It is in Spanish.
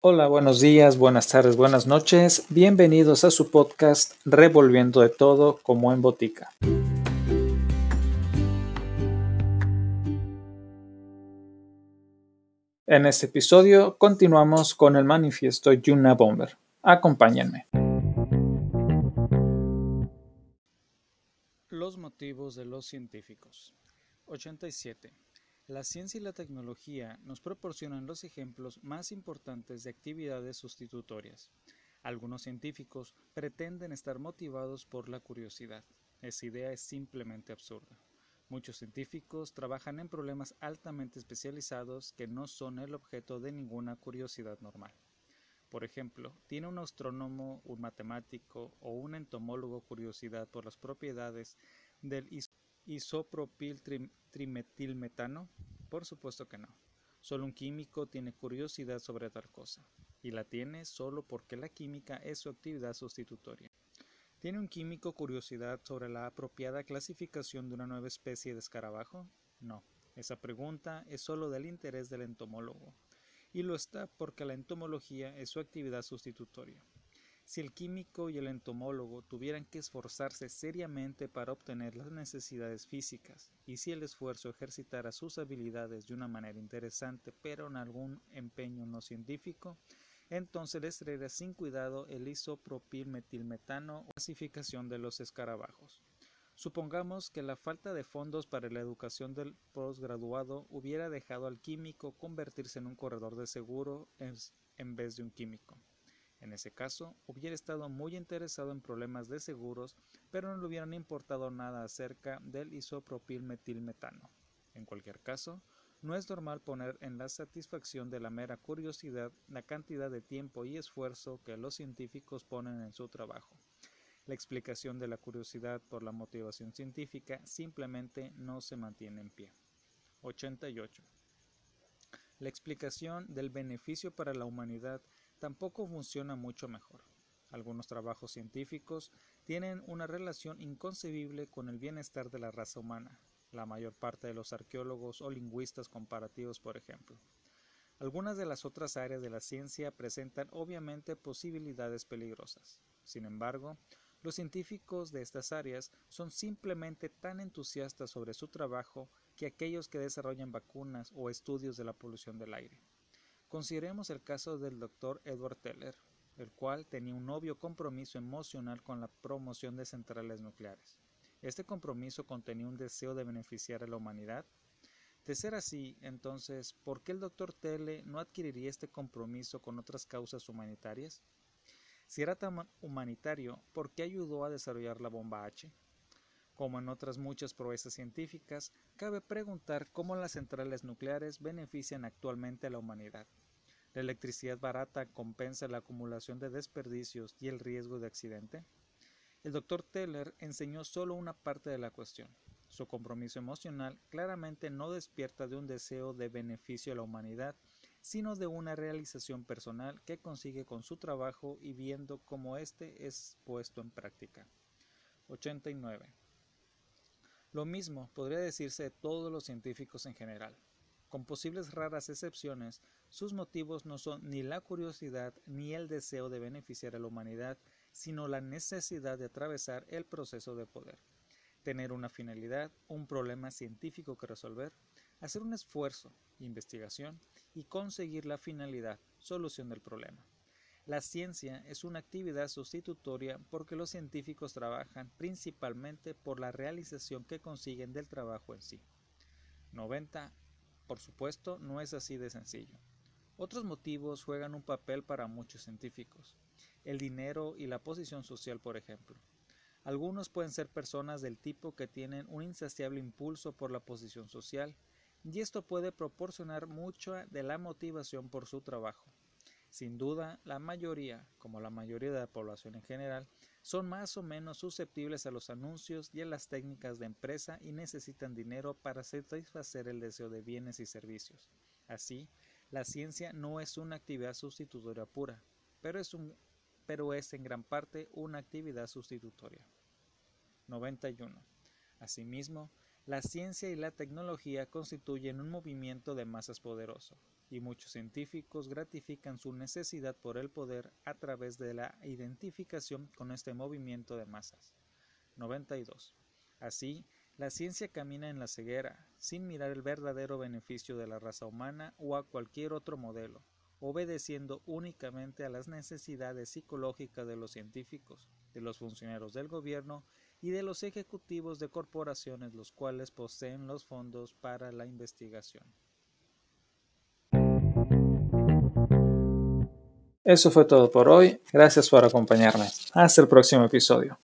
Hola, buenos días, buenas tardes, buenas noches. Bienvenidos a su podcast Revolviendo de todo como en botica. En este episodio continuamos con el manifiesto Yuna Bomber. Acompáñenme. Los motivos de los científicos. 87. La ciencia y la tecnología nos proporcionan los ejemplos más importantes de actividades sustitutorias. Algunos científicos pretenden estar motivados por la curiosidad. Esa idea es simplemente absurda. Muchos científicos trabajan en problemas altamente especializados que no son el objeto de ninguna curiosidad normal. Por ejemplo, ¿tiene un astrónomo, un matemático o un entomólogo curiosidad por las propiedades del isopropil trimetilmetano? Por supuesto que no. Solo un químico tiene curiosidad sobre tal cosa, y la tiene solo porque la química es su actividad sustitutoria. ¿Tiene un químico curiosidad sobre la apropiada clasificación de una nueva especie de escarabajo? No. Esa pregunta es solo del interés del entomólogo, y lo está porque la entomología es su actividad sustitutoria. Si el químico y el entomólogo tuvieran que esforzarse seriamente para obtener las necesidades físicas, y si el esfuerzo ejercitara sus habilidades de una manera interesante pero en algún empeño no científico, entonces les traería sin cuidado el isopropilmetilmetano o clasificación de los escarabajos. Supongamos que la falta de fondos para la educación del posgraduado hubiera dejado al químico convertirse en un corredor de seguro en vez de un químico. En ese caso, hubiera estado muy interesado en problemas de seguros, pero no le hubieran importado nada acerca del isopropilmetilmetano. En cualquier caso, no es normal poner en la satisfacción de la mera curiosidad la cantidad de tiempo y esfuerzo que los científicos ponen en su trabajo. La explicación de la curiosidad por la motivación científica simplemente no se mantiene en pie. 88. La explicación del beneficio para la humanidad tampoco funciona mucho mejor. Algunos trabajos científicos tienen una relación inconcebible con el bienestar de la raza humana, la mayor parte de los arqueólogos o lingüistas comparativos, por ejemplo. Algunas de las otras áreas de la ciencia presentan obviamente posibilidades peligrosas. Sin embargo, los científicos de estas áreas son simplemente tan entusiastas sobre su trabajo que aquellos que desarrollan vacunas o estudios de la polución del aire. Consideremos el caso del Dr. Edward Teller, el cual tenía un obvio compromiso emocional con la promoción de centrales nucleares. ¿Este compromiso contenía un deseo de beneficiar a la humanidad? De ser así, entonces, ¿por qué el Dr. Teller no adquiriría este compromiso con otras causas humanitarias? Si era tan humanitario, ¿por qué ayudó a desarrollar la bomba H? Como en otras muchas proezas científicas, cabe preguntar cómo las centrales nucleares benefician actualmente a la humanidad. ¿La electricidad barata compensa la acumulación de desperdicios y el riesgo de accidente? El doctor Teller enseñó solo una parte de la cuestión. Su compromiso emocional claramente no despierta de un deseo de beneficio a la humanidad, sino de una realización personal que consigue con su trabajo y viendo cómo éste es puesto en práctica. 89. Lo mismo podría decirse de todos los científicos en general. Con posibles raras excepciones, sus motivos no son ni la curiosidad ni el deseo de beneficiar a la humanidad, sino la necesidad de atravesar el proceso de poder, tener una finalidad, un problema científico que resolver, hacer un esfuerzo, investigación y conseguir la finalidad, solución del problema. La ciencia es una actividad sustitutoria porque los científicos trabajan principalmente por la realización que consiguen del trabajo en sí. 90. Por supuesto, no es así de sencillo. Otros motivos juegan un papel para muchos científicos. El dinero y la posición social, por ejemplo. Algunos pueden ser personas del tipo que tienen un insaciable impulso por la posición social, y esto puede proporcionar mucho de la motivación por su trabajo. Sin duda, la mayoría, como la mayoría de la población en general, son más o menos susceptibles a los anuncios y a las técnicas de empresa y necesitan dinero para satisfacer el deseo de bienes y servicios. Así, la ciencia no es una actividad sustitutoria pura, pero es, pero es en gran parte una actividad sustitutoria. 91. Asimismo, la ciencia y la tecnología constituyen un movimiento de masas poderoso. Y muchos científicos gratifican su necesidad por el poder a través de la identificación con este movimiento de masas. 92. Así, la ciencia camina en la ceguera, sin mirar el verdadero beneficio de la raza humana o a cualquier otro modelo, obedeciendo únicamente a las necesidades psicológicas de los científicos, de los funcionarios del gobierno y de los ejecutivos de corporaciones los cuales poseen los fondos para la investigación. Eso fue todo por hoy. Gracias por acompañarme. Hasta el próximo episodio.